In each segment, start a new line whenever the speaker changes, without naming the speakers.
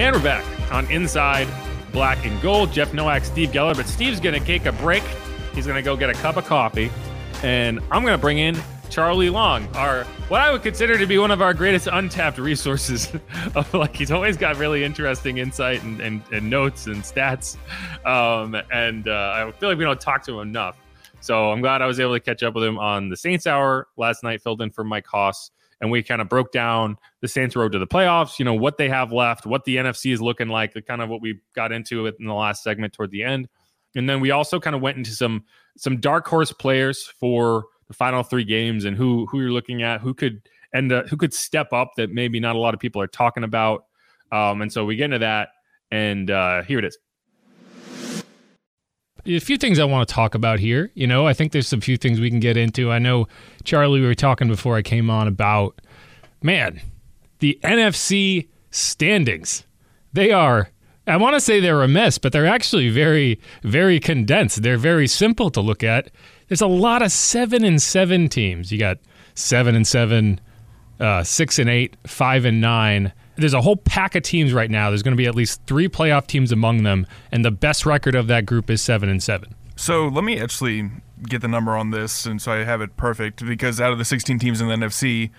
And we're back on Inside Black and Gold. Jeff Nowak, Steve Geller, but Steve's going to take a break. He's going to go get a cup of coffee, and I'm going to bring in Charlie Long, our what I would consider to be one of our greatest untapped resources. of like he's always got really interesting insight and, and, and notes and stats, um, and uh, I feel like we don't talk to him enough. So I'm glad I was able to catch up with him on the Saints Hour last night. Filled in for Mike Hoss and we kind of broke down the Saints' road to the playoffs. You know what they have left, what the NFC is looking like, the kind of what we got into it in the last segment toward the end, and then we also kind of went into some some dark horse players for the final three games and who who you're looking at, who could and uh, who could step up that maybe not a lot of people are talking about. Um, and so we get into that, and uh, here it is
a few things I want to talk about here. You know, I think there's some few things we can get into. I know Charlie, we were talking before I came on about, man, the NFC standings. They are, I want to say they're a mess, but they're actually very, very condensed. They're very simple to look at. There's a lot of seven and seven teams. You got seven and seven, uh, six and eight, five and nine there's a whole pack of teams right now. There's going to be at least three playoff teams among them, and the best record of that group is seven and seven.
So let me actually get the number on this, and so I have it perfect. Because out of the 16 teams in the NFC,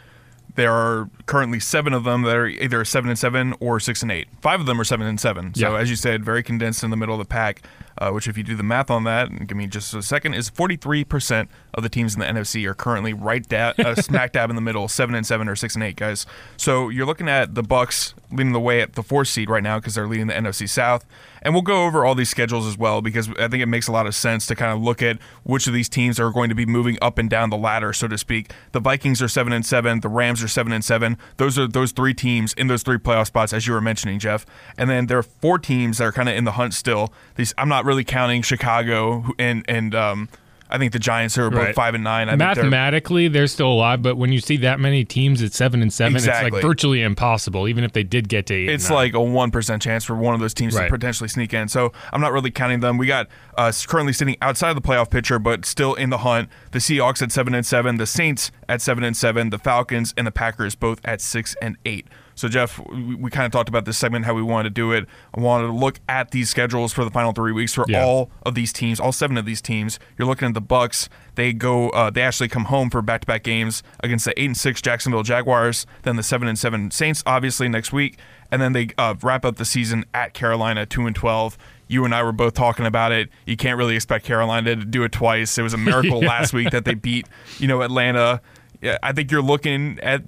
there are currently seven of them that are either seven and seven or six and eight. Five of them are seven and seven. So as you said, very condensed in the middle of the pack. Uh, which, if you do the math on that, and give me just a second, is 43% of the teams in the NFC are currently right da- uh, smack dab in the middle, seven and seven or six and eight, guys. So you're looking at the Bucks leading the way at the fourth seed right now because they're leading the NFC South. And we'll go over all these schedules as well because I think it makes a lot of sense to kind of look at which of these teams are going to be moving up and down the ladder, so to speak. The Vikings are seven and seven, the Rams are seven and seven. Those are those three teams in those three playoff spots, as you were mentioning, Jeff. And then there are four teams that are kind of in the hunt still. These I'm not really counting Chicago and and um, I think the Giants are both right. five and nine. I
Mathematically, they're, they're, still alive, but when you see that many teams at seven and seven, exactly. it's like virtually impossible. Even if they did get to eight,
it's like a one percent chance for one of those teams right. to potentially sneak in. So I'm not really counting them. We got uh, currently sitting outside of the playoff picture, but still in the hunt. The Seahawks at seven and seven, the Saints at seven and seven, the Falcons and the Packers both at six and eight. So, Jeff, we, we kind of talked about this segment, how we wanted to do it. I wanted to look at these schedules for the final three weeks for yeah. all of these teams, all seven of these teams. You're looking at the Bucks. They go, uh, they actually come home for back-to-back games against the eight and six Jacksonville Jaguars, then the seven and seven Saints, obviously next week, and then they uh, wrap up the season at Carolina, two and twelve you and I were both talking about it. You can't really expect Carolina to do it twice. It was a miracle yeah. last week that they beat, you know, Atlanta. I think you're looking at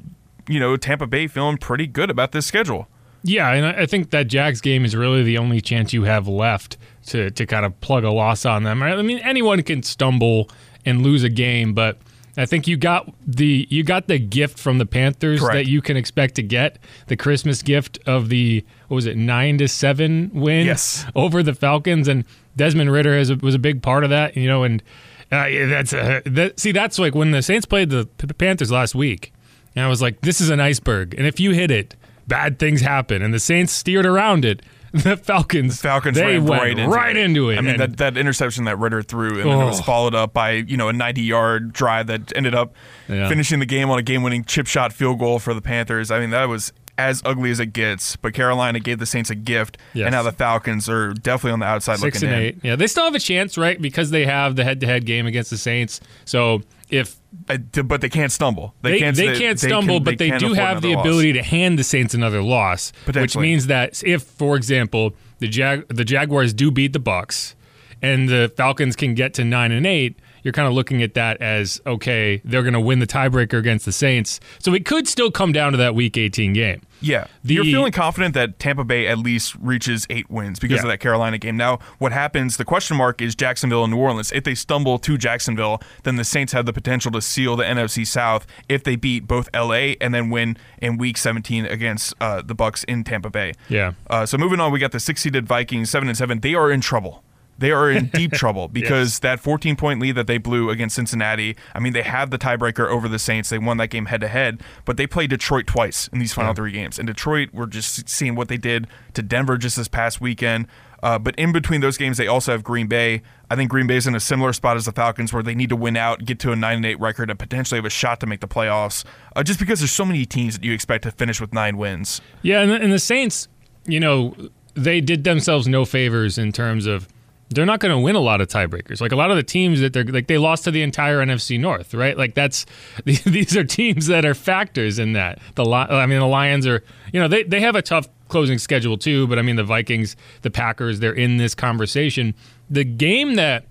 you know, Tampa Bay feeling pretty good about this schedule.
Yeah, and I think that Jags game is really the only chance you have left to to kind of plug a loss on them. I mean, anyone can stumble and lose a game, but I think you got the you got the gift from the Panthers Correct. that you can expect to get the Christmas gift of the what was it nine to seven win
yes.
over the Falcons and Desmond Ridder a, was a big part of that, you know, and uh, that's a, that, see that's like when the Saints played the Panthers last week and I was like, this is an iceberg. And if you hit it, bad things happen. And the Saints steered around it. The Falcons,
the Falcons
they
went
right, into,
right
it. into it.
I mean, that, that interception that Ridder threw, and oh. then it was oh. followed up by you know a 90 yard drive that ended up yeah. finishing the game on a game winning chip shot field goal for the Panthers. I mean, that was as ugly as it gets. But Carolina gave the Saints a gift, yes. and now the Falcons are definitely on the outside
Six
looking
and eight.
In.
Yeah, they still have a chance, right? Because they have the head to head game against the Saints. So if
uh, but they can't stumble.
They, they can't. They, they can't stumble, can, but they, do have the ability to hand the Saints another loss, which means that if, for example, the Jag the Jaguars do beat the Bucks, and the Falcons can get to nine and eight, you're kind of looking at that as okay, they're going to win the tiebreaker against the Saints. So it could still come down to that Week 18 game.
Yeah, the, you're feeling confident that Tampa Bay at least reaches eight wins because yeah. of that Carolina game. Now, what happens? The question mark is Jacksonville and New Orleans. If they stumble to Jacksonville, then the Saints have the potential to seal the NFC South if they beat both LA and then win in Week 17 against uh, the Bucks in Tampa Bay.
Yeah.
Uh, so moving on, we got the six-seeded Vikings, seven and seven. They are in trouble they are in deep trouble because yes. that 14 point lead that they blew against Cincinnati, I mean, they had the tiebreaker over the Saints. They won that game head to head, but they played Detroit twice in these final yeah. three games. And Detroit, we're just seeing what they did to Denver just this past weekend. Uh, but in between those games, they also have Green Bay. I think Green Bay is in a similar spot as the Falcons, where they need to win out, get to a nine and eight record, and potentially have a shot to make the playoffs. Uh, just because there's so many teams that you expect to finish with nine wins.
Yeah, and the, and the Saints you know, they did themselves no favors in terms of they're not going to win a lot of tiebreakers. Like a lot of the teams that they're like they lost to the entire NFC North, right? Like that's these are teams that are factors in that. The I mean the Lions are, you know, they they have a tough closing schedule too, but I mean the Vikings, the Packers, they're in this conversation. The game that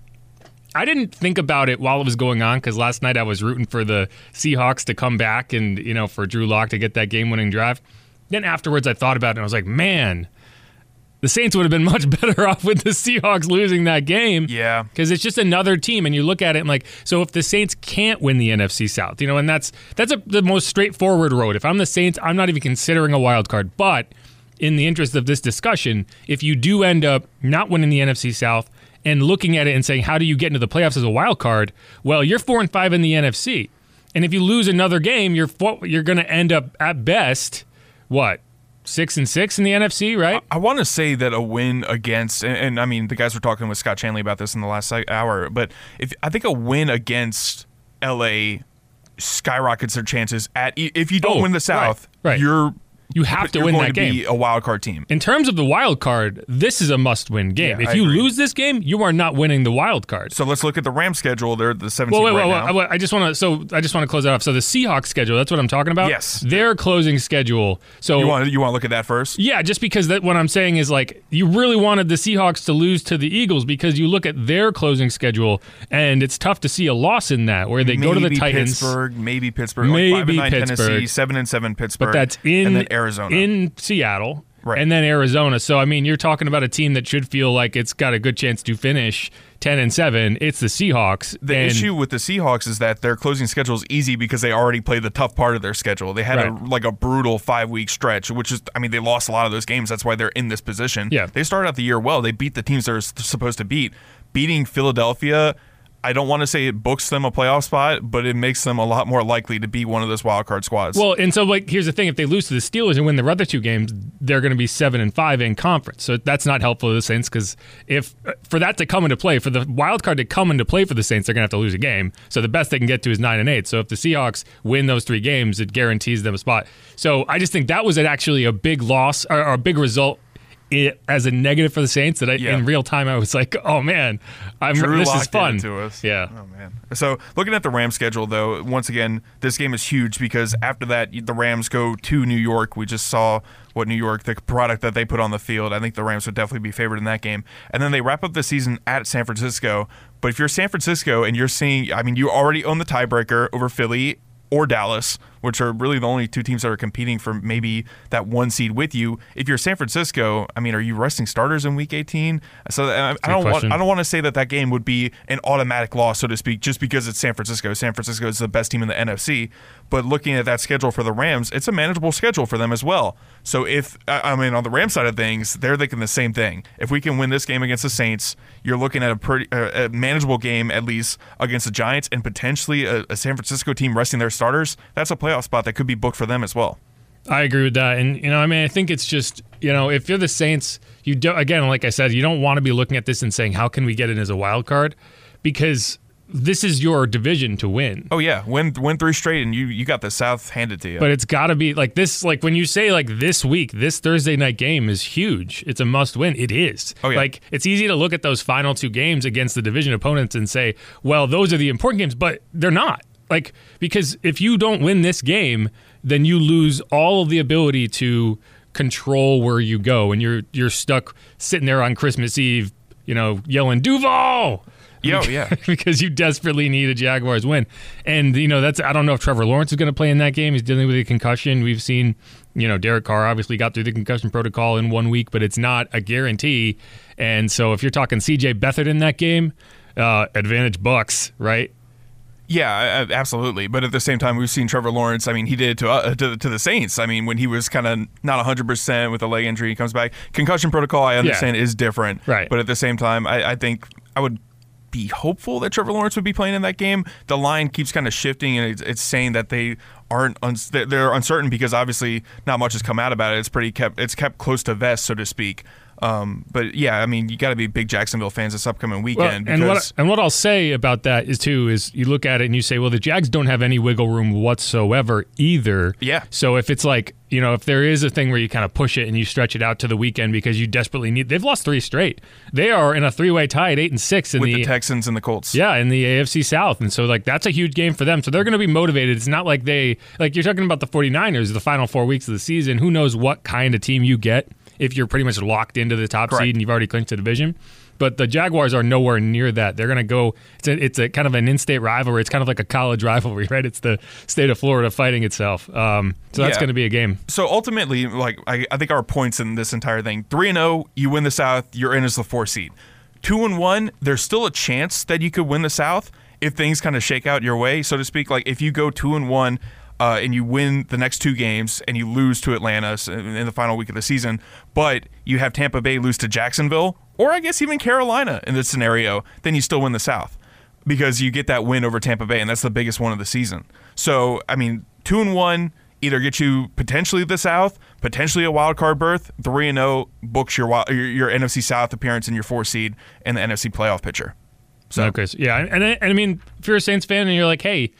I didn't think about it while it was going on because last night I was rooting for the Seahawks to come back and you know for Drew Lock to get that game-winning drive. Then afterwards, I thought about it and I was like, man, the Saints would have been much better off with the Seahawks losing that game.
Yeah.
Because it's just another team, and you look at it and like, so if the Saints can't win the NFC South, you know, and that's that's a, the most straightforward road. If I'm the Saints, I'm not even considering a wild card. But in the interest of this discussion, if you do end up not winning the NFC South and looking at it and saying, how do you get into the playoffs as a wild card? Well, you're four and five in the NFC, and if you lose another game, you're you're going to end up at best what six and six in the NFC, right?
I, I want to say that a win against, and, and, I mean, the guys were talking with Scott Shanle about this in the last hour, but if I think a win against LA skyrockets their chances at if you don't
oh,
win the South,
right, right.
you're
you have to
You're
win
going
that
to
game.
Be a wild card team.
In terms of the wild card, this is a must-win game.
Yeah,
if
I
you
agree.
lose this game, you are not winning the wild card.
So let's look at the Rams schedule. They're the 17th
Well, wait,
right
wait,
now.
wait, I just want to. So I just want to close that off. So the Seahawks schedule. That's what I'm talking about.
Yes.
Their closing schedule. So
you want you want to look at that first?
yeah, just because that what I'm saying is like you really wanted the Seahawks to lose to the Eagles because you look at their closing schedule and it's tough to see a loss in that where they
maybe
go to the Titans.
Pittsburgh, maybe Pittsburgh, like five
Maybe
and nine Tennessee,
Pittsburgh.
seven and seven Pittsburgh,
But that's in
and then Arizona.
In Seattle,
Right.
and then Arizona. So I mean, you're talking about a team that should feel like it's got a good chance to finish ten and seven. It's the Seahawks.
the
and
issue with the Seahawks is that their closing schedule is easy because they already played the tough part of their schedule. They had a, like a brutal five week stretch, which is, I mean, they lost a lot of those games. That's why they're in this position.
Yeah.
They started out the year well. They beat the teams they're supposed to beat. Beating Philadelphia, I don't want to say it books them a playoff spot, but it makes them a lot more likely to be one of those wild card squads.
Well, and so like here's the thing: if they lose to the Steelers and win their other two games, they're going to be seven and five in conference. So that's not helpful to the Saints because if for that to come into play, for the wild card to come into play for the Saints, they're going to have to lose a game. So the best they can get to is nine and eight. So if the Seahawks win those three games, it guarantees them a spot. So I just think that was actually a big loss or, or a big result. I as a negative for the Saints, that I,
Yeah.
in real time I was like, "Oh man, I'm
Drew
this is fun."
to us.
Yeah,
Oh man. So looking at the Rams schedule though, once again, this game is huge because after that the Rams go to New York. We just saw what New York, the product that they put on the field. I think the Rams would definitely be favored in that game. And then they wrap up the season at San Francisco. But if you're San Francisco and you're seeing, I mean, you already own the tiebreaker over Philly or Dallas, which are really the only two teams that are competing for maybe that one seed with you. If you're San Francisco, I mean, are you resting starters in Week 18? So I, I don't want, I don't want to say that that game would be an automatic loss, so to speak, just because it's San Francisco. San Francisco is the best team in the NFC, but looking at that schedule for the Rams, it's a manageable schedule for them as well. So if I I mean on the Rams side of things, they're thinking the same thing. If we can win this game against the Saints, you're looking at a pretty uh, a manageable game at least against the Giants and potentially a, a San Francisco team resting their starters. That's a playoff spot that could be booked for them as well.
I agree with that, and you know, I mean, I think it's just you know, if you're the Saints, you don't again, like I said, you don't want to be looking at this and saying, "How can we get in as a wild card?" Because this is your division to win.
Oh yeah, win win three straight and you you got the South handed to you.
But it's got to be like this. Like when you say like this week, this Thursday night game is huge. It's a must win. It is.
Oh, yeah.
Like it's easy to look at those final two games against the division opponents and say, well, those are the important games, but they're not. Like because if you don't win this game, then you lose all of the ability to control where you go, and you're you're stuck sitting there on Christmas Eve, you know, yelling Duval.
Yo, yeah.
because you desperately need a Jaguars win. And you know, that's I don't know if Trevor Lawrence is going to play in that game. He's dealing with a concussion. We've seen, you know, Derek Carr obviously got through the concussion protocol in one week, but it's not a guarantee. And so if you're talking CJ Beathard in that game, uh, advantage Bucks, right?
Yeah, absolutely. But at the same time, we've seen Trevor Lawrence. I mean, he did it to uh, to, to the Saints. I mean, when he was kind of not 100 percent with a leg injury, he comes back. Concussion protocol, I understand, is different.
Right.
But at the same time, I, I think I would be hopeful that Trevor Lawrence would be playing in that game. The line keeps kind of shifting, and it's, it's saying that they aren't they're uncertain because obviously not much has come out about it. It's pretty kept it's kept close to vest, so to speak. Um, but yeah, I mean, you got to be big Jacksonville fans this upcoming
Well,
weekend
and what and what I'll say about that is too is you look at it and you say, well, the Jags don't have any wiggle room whatsoever either.
Yeah.
So if it's like you know if there is a thing where you kind of push it and you stretch it out to the weekend because you desperately need, they've lost three straight. They are in a three way tie at eight and six in
with
the,
the Texans and the Colts.
yeah in the AFC South, and so like that's a huge game for them. So they're going to be motivated. It's not like they like you're talking about the 49ers, the final four weeks of the season. Who knows what kind of team you get if you're pretty much locked into the top
Correct.
seed and you've already clinched the division. But the Jaguars are nowhere near that. They're going to go. It's a, it's a kind of an in-state rivalry. It's kind of like a college rivalry, right? It's the state of Florida fighting itself. Um, so that's
Yeah.
going to be a game.
So ultimately, like I, I think our points in this entire thing: three and zero, you win the South, you're in as the four seed. Two and one, there's still a chance that you could win the South if things kind of shake out your way, so to speak. Like if you go two and one. Uh, and you win the next two games and you lose to Atlanta in the final week of the season, but you have Tampa Bay lose to Jacksonville, or I guess even Carolina in this scenario, then you still win the South because you get that win over Tampa Bay, and that's the biggest one of the season. So, I mean, two and one either get you potentially the South, potentially a wild card berth. Three and zero books your, wild, your your NFC South appearance in your four seed and the NFC playoff picture. So
Okay, so yeah, and, and I mean, if you're a Saints fan and you're like, hey,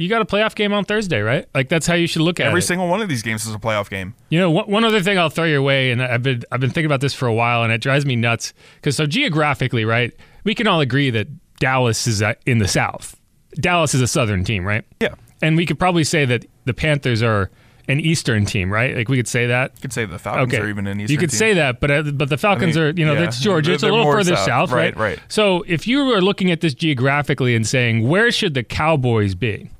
you got a playoff game on Thursday, right? Like that's how you should look at it.
every
it.
single one of these games is a playoff game.
You know, one, one other thing I'll throw your way, and I've been I've been thinking about this for a while, and it drives me nuts because so geographically, right? We can all agree that Dallas is in the South. Dallas is a Southern team, right?
Yeah,
And we could probably say that the Panthers are an Eastern team, right? Like we could say that.
you could say the Falcons
Okay,
are even an Eastern
you could
team.
say that, but uh, but the Falcons
I mean,
are you know
yeah.
that's Georgia.
They're-
It's a little further
south.
south, right?
Right, right.
So if you were looking at this geographically and saying where should the Cowboys be,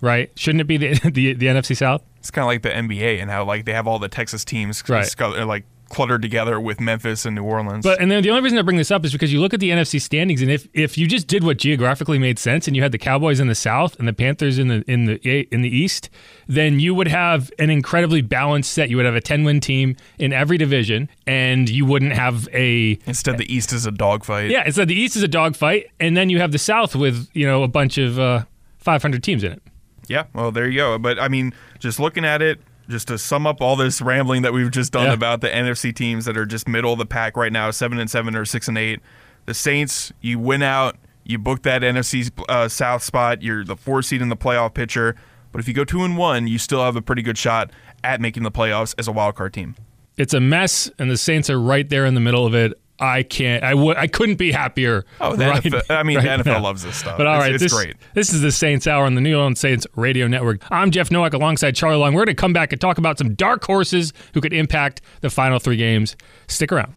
right? Shouldn't it be the the, the NFC South?
It's kind of like the NBA and how like they have all the Texas teams
Right.
scu- like cluttered together with Memphis and New Orleans.
But and then the only reason I bring this up is because you look at the NFC standings, and if if you just did what geographically made sense, and you had the Cowboys in the South and the Panthers in the in the in the East, then you would have an incredibly balanced set. You would have a ten win team in every division, and you wouldn't have a
Instead, the East is a dogfight.
yeah. Instead, the East is a dogfight, and then you have the South with you know a bunch of uh, five hundred teams in it.
Yeah, well, there you go. But I mean, just looking at it, just to sum up all this rambling that we've just done
Yeah.
about the NFC teams that are just middle of the pack right now, seven and seven or six and eight. The Saints, you win out, you book that NFC uh, South spot. You're the four seed in the playoff picture. But if you go two and one, you still have a pretty good shot at making the playoffs as a wild card team.
It's a mess, and the Saints are right there in the middle of it. I can't. I would. I couldn't be happier.
Oh, the
right,
NFL, I mean,
right
the NFL
now.
loves this stuff.
But all
it's, it's
this,
great.
This is the Saints Hour on the New Orleans Saints Radio Network. I'm Jeff Nowak alongside Charlie Long. We're going to come back and talk about some dark horses who could impact the final three games. Stick around.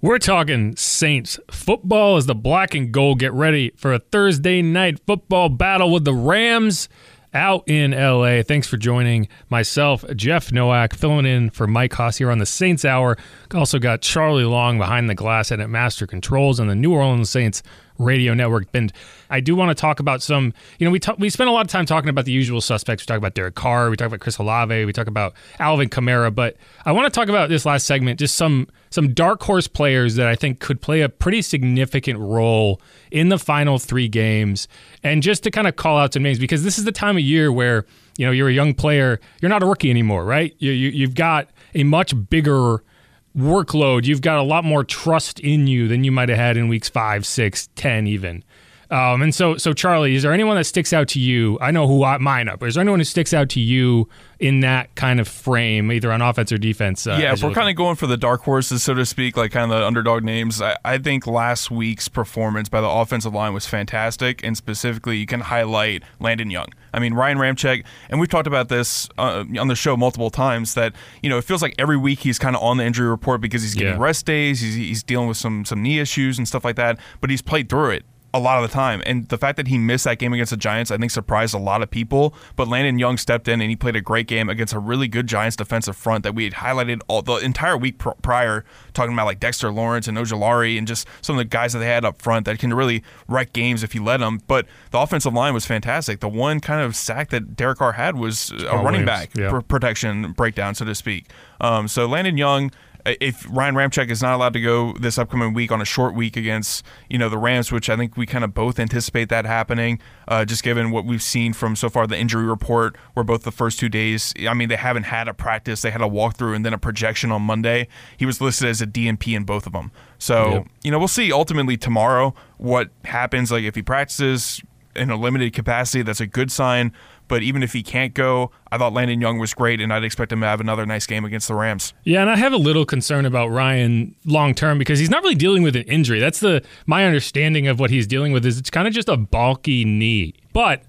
We're talking Saints. Football is the black and gold. Get ready for a Thursday night football battle with the Rams out in LA. Thanks for joining myself, Jeff Nowak, filling in for Mike Hoss here on the Saints Hour. Also got Charlie Long behind the glass and at Master Controls on the New Orleans Saints radio network. And I do want to talk about some, you know, we talk, we spent a lot of time talking about the usual suspects. We talk about Derek Carr, we talk about Chris Olave, we talk about Alvin Kamara, but I want to talk about this last segment, just some some dark horse players that I think could play a pretty significant role in the final three games. And just to kind of call out some names, because this is the time of year where, you know, you're a young player, you're not a rookie anymore, right? You, you, you've got a much bigger workload, you've got a lot more trust in you than you might have had in weeks five, six, ten, even. Um, and so, so Charlie, is there anyone that sticks out to you? I know who I, mine up. Is there anyone who sticks out to you in that kind of frame, either on offense or defense? Uh,
Yeah, if we're kind of going for the dark horses, so to speak, like kind of the underdog names, I, I think last week's performance by the offensive line was fantastic, and specifically, you can highlight Landon Young. I mean, Ryan Ramczyk, and we've talked about this uh, on the show multiple times. That you know, it feels like every week he's kind of on the injury report because he's getting
Yeah.
rest days, he's, he's dealing with some some knee issues and stuff like that, but he's played through it a lot of the time. And the fact that he missed that game against the Giants, I think surprised a lot of people. But Landon Young stepped in and he played a great game against a really good Giants defensive front that we had highlighted all the entire week pr- prior, talking about like Dexter Lawrence and Ojulari and just some of the guys that they had up front that can really wreck games if you let them. But the offensive line was fantastic. The one kind of sack that Derek Carr had was a
Carl
running
Williams,
back
yeah.
pr- protection breakdown, so to speak. Um, so Landon Young, if Ryan Ramczyk is not allowed to go this upcoming week on a short week against you know the Rams, which I think we kind of both anticipate that happening, uh, just given what we've seen from so far the injury report, where both the first two days, I mean, they haven't had a practice, they had a walkthrough and then a projection on Monday. He was listed as a DNP in both of them. So yep. you know we'll see ultimately tomorrow what happens. Like if he practices in a limited capacity, that's a good sign. But even if he can't go, I thought Landon Young was great, and I'd expect him to have another nice game against the Rams.
Yeah, and I have a little concern about Ryan long term because he's not really dealing with an injury. That's the my understanding of what he's dealing with is it's kind of just a bulky knee. But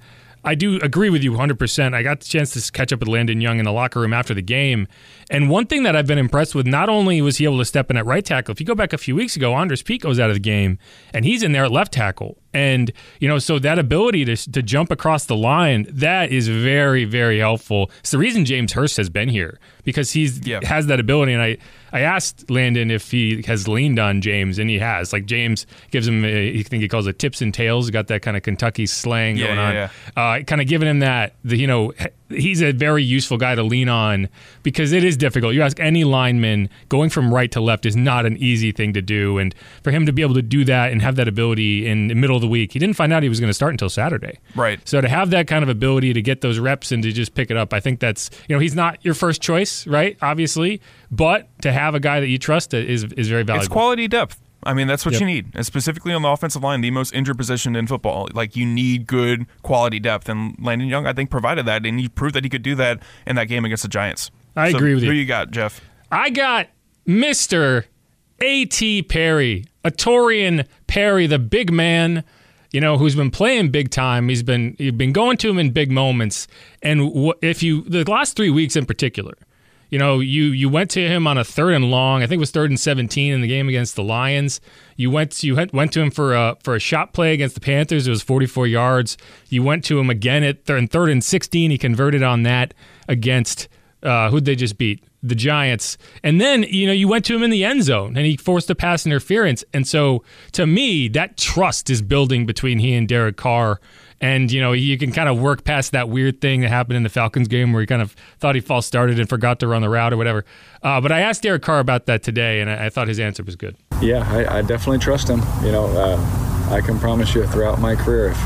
I do agree with you 100%. I got the chance to catch up with Landon Young in the locker room after the game. And one thing that I've been impressed with, not only was he able to step in at right tackle, if you go back a few weeks ago, Andrus goes out of the game and he's in there at left tackle. And, you know, so that ability to, to jump across the line, that is very, very helpful. It's the reason James Hurst has been here because he's yeah. has that ability. And I, I asked Landon if he has leaned on James, and he has. Like James gives him, a, I think he calls it tips and tails. Got that kind of Kentucky slang
yeah,
going
yeah,
on.
Yeah.
Uh, kind of giving him that, the, you know, he's a very useful guy to lean on because it is difficult. You ask any lineman, going from right to left is not an easy thing to do. And for him to be able to do that and have that ability in the middle of the week, he didn't find out he was going to start until Saturday.
Right.
So to have that kind of ability to get those reps and to just pick it up, I think that's, you know, he's not your first choice, right? Obviously. But to have a guy that you trust is, is very valuable.
It's quality depth. I mean, that's what yep. you need, and specifically on the offensive line, the most injured position in football. Like you need good quality depth, and Landon Young, I think, provided that, and he proved that he could do that in that game against the Giants.
I
so
agree with
you.
Who
you got, Jeff?
I got Mister A.T. Perry, Atorian Perry, the big man. You know, who's been playing big time. He's been you've been going to him in big moments, and if you the last three weeks in particular you know, you you went to him on a third and long. I think it was third and 17 in the game against the Lions. You went you went to him for a for a shot play against the Panthers. It was 44 yards. You went to him again at third, third and 16. He converted on that against uh, who'd they just beat? The Giants. And then, you know, you went to him in the end zone and he forced a pass interference. And so to me, that trust is building between he and Derek Carr and you know you can kind of work past that weird thing that happened in the Falcons game where he kind of thought he false started and forgot to run the route or whatever. Uh, but I asked Derek Carr about that today, and I, I thought his answer was good.
Yeah, I, I definitely trust him. You know, uh, I can promise you throughout my career, if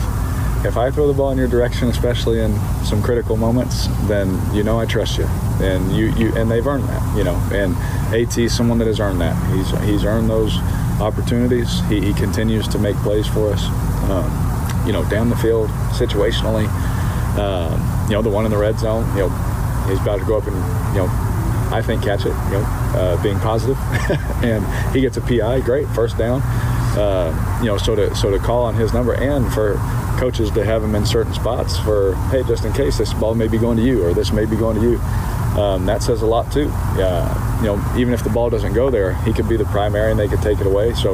if I throw the ball in your direction, especially in some critical moments, then you know I trust you, and you you and they've earned that. You know, and At is someone that has earned that. He's he's earned those opportunities. He, he continues to make plays for us. Um, you know, down the field situationally. Um, you know, the one in the red zone, you know, he's about to go up and, you know, I think catch it, you know, uh, being positive. and he gets a PI, great, first down. Uh, you know, so to so to call on his number and for coaches to have him in certain spots for, hey, just in case this ball may be going to you or this may be going to you. Um, that says a lot too. Uh, you know, even if the ball doesn't go there, he could be the primary and they could take it away. So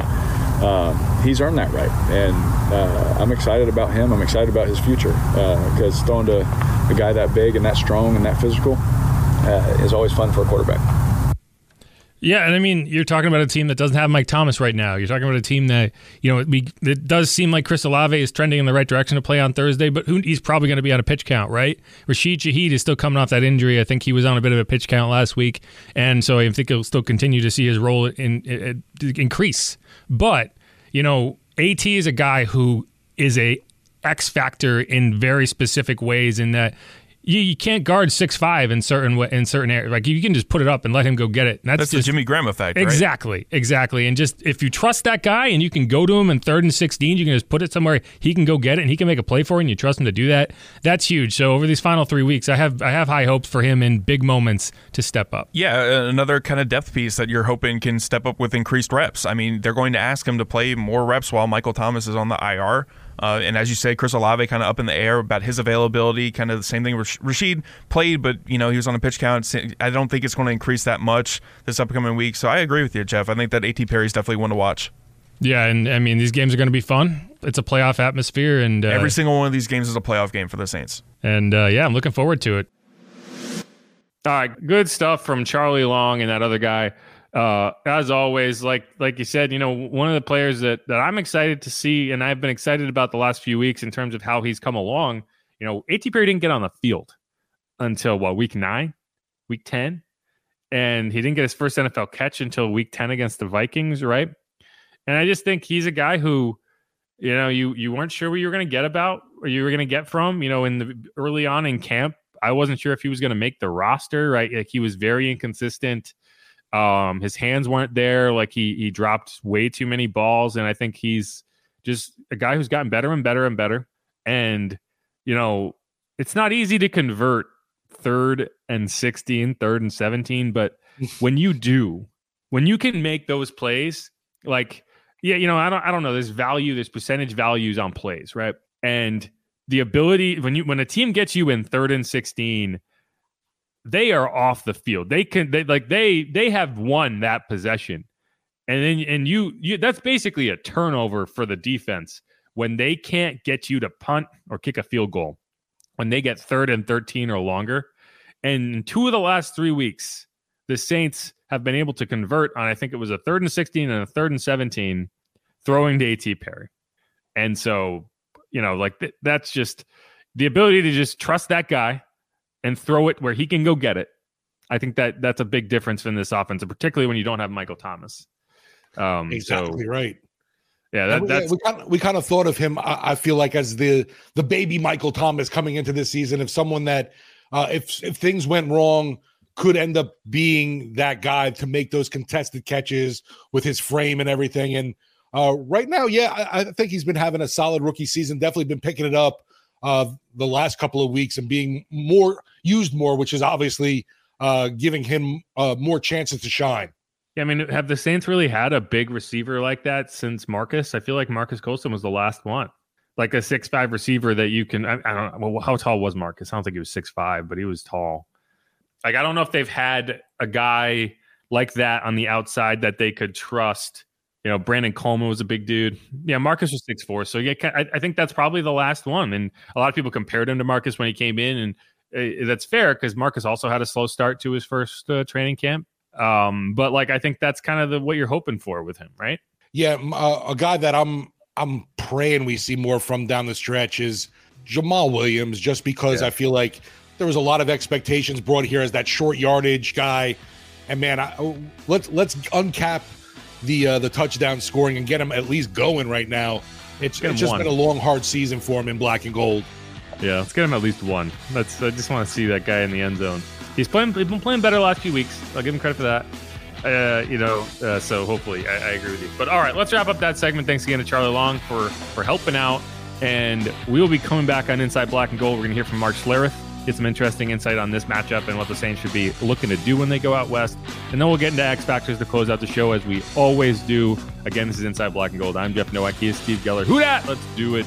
uh, he's earned that right, and uh, I'm excited about him. I'm excited about his future because uh, throwing to a guy that big and that strong and that physical uh, is always fun for a quarterback.
Yeah, and I mean, you're talking about a team that doesn't have Mike Thomas right now. You're talking about a team that you know it, it does seem like Chris Olave is trending in the right direction to play on Thursday, but who, he's probably going to be on a pitch count, right? Rashid Shaheed is still coming off that injury. I think he was on a bit of a pitch count last week, and so I think he'll still continue to see his role in, in, in increase. But you know, At is a guy who is a X factor in very specific ways in that you, you can't guard six five in certain in certain areas. Like you can just put it up and let him go get it.
And that's,
that's
just, the Jimmy Graham effect.
Exactly,
right?
exactly. And just if you trust that guy and you can go to him in third and sixteen, you can just put it somewhere he can go get it and he can make a play for you, and you trust him to do that. That's huge. So over these final three weeks, I have I have high hopes for him in big moments to step up.
Yeah, another kind of depth piece that you're hoping can step up with increased reps. I mean, they're going to ask him to play more reps while Michael Thomas is on the IR. Uh, and as you say, Chris Olave kind of up in the air about his availability. Kind of the same thing. Rashid played, but you know he was on a pitch count. I don't think it's going to increase that much this upcoming week. So I agree with you, Jeff. I think that At Perry is definitely one to watch.
Yeah, and I mean these games are going to be fun. It's a playoff atmosphere, and uh,
every single one of these games is a playoff game for the Saints.
And uh, yeah, I'm looking forward to it.
All right, good stuff from Charlie Long and that other guy uh, as always, like like you said, you know, one of the players that that I'm excited to see, and I've been excited about the last few weeks in terms of how he's come along. You know, At Perry didn't get on the field until what week nine, week ten,
and he didn't get his first NFL catch until week 10 against the Vikings, right? And I just think he's a guy who, you know, you you weren't sure what you were going to get about or you were going to get from, you know, in the early on in camp. I wasn't sure if he was going to make the roster, right? Like he was very inconsistent. Um, his hands weren't there. Like he he dropped way too many balls, and I think he's just a guy who's gotten better and better and better. And you know, it's not easy to convert third and 16, third and 17, but when you do, when you can make those plays, like yeah, you know, I don't I don't know, there's value, there's percentage values on plays, right? And the ability when you when a team gets you in third and 16, they are off the field. They can they like they they have won that possession. And then and you you that's basically a turnover for the defense when they can't get you to punt or kick a field goal. When they get third and 13 or longer. And two of the last 3 weeks, the Saints have been able to convert on I think it was a third and 16 and a third and 17 throwing to AT Perry. And so, you know, like th- that's just the ability to just trust that guy and throw it where he can go get it. I think that that's a big difference in this offense, particularly when you don't have Michael Thomas.
Um, exactly
so,
right.
Yeah, that, that's
we kind, of, we kind of thought of him. I, I, feel like as the the baby Michael Thomas coming into this season, if someone that uh, if if things went wrong, could end up being that guy to make those contested catches with his frame and everything. And uh, right now, yeah, I, I, think he's been having a solid rookie season. Definitely been picking it up uh, the last couple of weeks and being more used more, which is obviously uh, giving him uh, more chances to shine.
Yeah, I mean, have the Saints really had a big receiver like that since Marques? I feel like Marques Colston was the last one, like a six five receiver that you can. I, I don't know. Well, how tall was Marques? I don't think he was six five, but he was tall. Like I don't know if they've had a guy like that on the outside that they could trust. You know, Brandon Coleman was a big dude. Yeah, Marques was six four, so yeah, I, I think that's probably the last one. And a lot of people compared him to Marques when he came in, and uh, that's fair because Marques also had a slow start to his first uh, training camp. Um, but like I think that's kind of the what you're hoping for with him, right?
Yeah, uh, a guy that I'm I'm praying we see more from down the stretch is Jamaal Williams, just because yeah. I feel like there was a lot of expectations brought here as that short yardage guy, and man, I, oh, let's let's uncap the uh, the touchdown scoring and get him at least going right now. It's, it's just one. been a long, hard season for him in black and gold.
Yeah, let's get him at least one. That's I just want to see that guy in the end zone. He's playing. He's been playing better last few weeks. I'll give him credit for that. Uh, you know, uh, so hopefully I, I, agree with you. But all right, let's wrap up that segment. Thanks again to Charlie Long for for helping out, and we will be coming back on Inside Black and Gold. We're gonna hear from Mark Schlereth get some interesting insight on this matchup and what the Saints should be looking to do when they go out west. And then we'll get into X Factors to close out the show as we always do. Again, this is Inside Black and Gold. I'm Jeff Nowak. He is Steve Geller. Who dat? Let's do it.